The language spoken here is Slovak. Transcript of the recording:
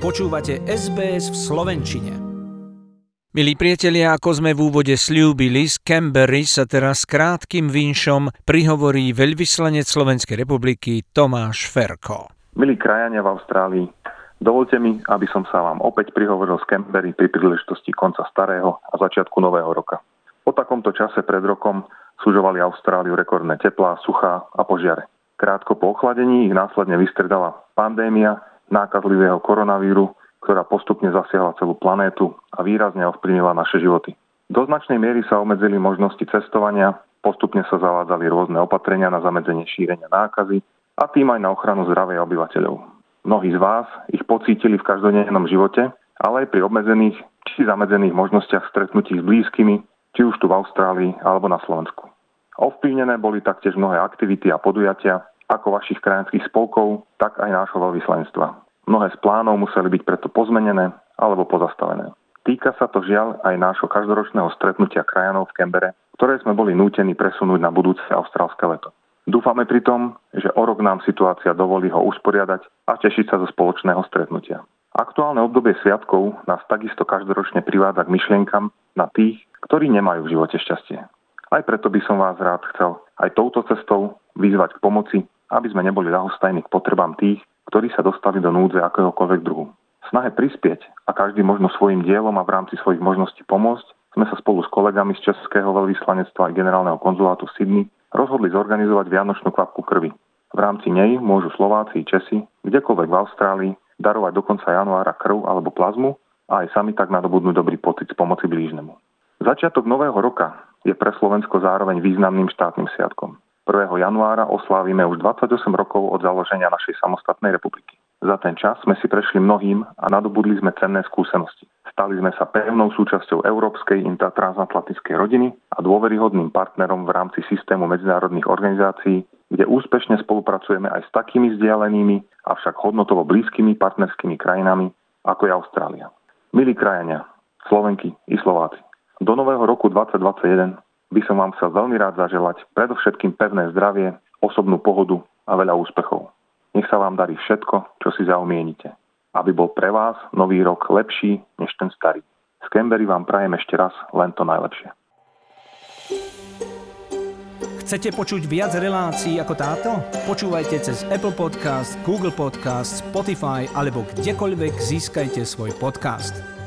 Počúvate SBS v Slovenčine. Milí priatelia, ako sme v úvode slúbili, z Canberry sa teraz s krátkým vinšom prihovorí veľvyslanec Slovenskej republiky Tomáš Ferko. Milí krajania v Austrálii, dovolte mi, aby som sa vám opäť prihovoril z Canberry pri príležitosti konca starého a začiatku nového roka. Po takomto čase pred rokom súžovali Austráliu rekordné teplá, suchá a požiare. Krátko po ochladení ich následne vystredala pandémia nákazlivého koronavíru, ktorá postupne zasiahla celú planétu a výrazne ovplyvnila naše životy. Do značnej miery sa obmedzili možnosti cestovania, postupne sa zavádzali rôzne opatrenia na zamedzenie šírenia nákazy a tým aj na ochranu zdravia obyvateľov. Mnohí z vás ich pocítili v každodennom živote, ale aj pri obmedzených či zamedzených možnostiach stretnutí s blízkymi, či už tu v Austrálii alebo na Slovensku. Ovplyvnené boli taktiež mnohé aktivity a podujatia, ako vašich krajinských spolkov, tak aj nášho veľvyslanectva. Mnohé z plánov museli byť preto pozmenené alebo pozastavené. Týka sa to žiaľ aj nášho každoročného stretnutia krajanov v Kembere, ktoré sme boli nútení presunúť na budúce austrálske leto. Dúfame pritom, že o rok nám situácia dovolí ho usporiadať a tešiť sa zo spoločného stretnutia. Aktuálne obdobie sviatkov nás takisto každoročne privádza k myšlienkam na tých, ktorí nemajú v živote šťastie. Aj preto by som vás rád chcel aj touto cestou vyzvať k pomoci aby sme neboli ľahostajní k potrebám tých, ktorí sa dostali do núdze akéhokoľvek druhu. Snahe prispieť a každý možno svojim dielom a v rámci svojich možností pomôcť sme sa spolu s kolegami z Českého veľvyslanectva a generálneho konzulátu v Sydney rozhodli zorganizovať Vianočnú kvapku krvi. V rámci nej môžu Slováci i Česi kdekoľvek v Austrálii darovať do konca januára krv alebo plazmu a aj sami tak nadobudnú dobrý pocit z pomoci blížnemu. Začiatok nového roka je pre Slovensko zároveň významným štátnym sviatkom. 1. januára oslávime už 28 rokov od založenia našej samostatnej republiky. Za ten čas sme si prešli mnohým a nadobudli sme cenné skúsenosti. Stali sme sa pevnou súčasťou európskej transatlantickej rodiny a dôveryhodným partnerom v rámci systému medzinárodných organizácií, kde úspešne spolupracujeme aj s takými vzdialenými, avšak hodnotovo blízkymi partnerskými krajinami, ako je Austrália. Milí krajania, Slovenky i Slováci, do nového roku 2021 by som vám chcel veľmi rád zaželať predovšetkým pevné zdravie, osobnú pohodu a veľa úspechov. Nech sa vám darí všetko, čo si zaumienite. Aby bol pre vás nový rok lepší než ten starý. Z Canberry vám prajem ešte raz len to najlepšie. Chcete počuť viac relácií ako táto? Počúvajte cez Apple Podcast, Google Podcast, Spotify alebo kdekoľvek získajte svoj podcast.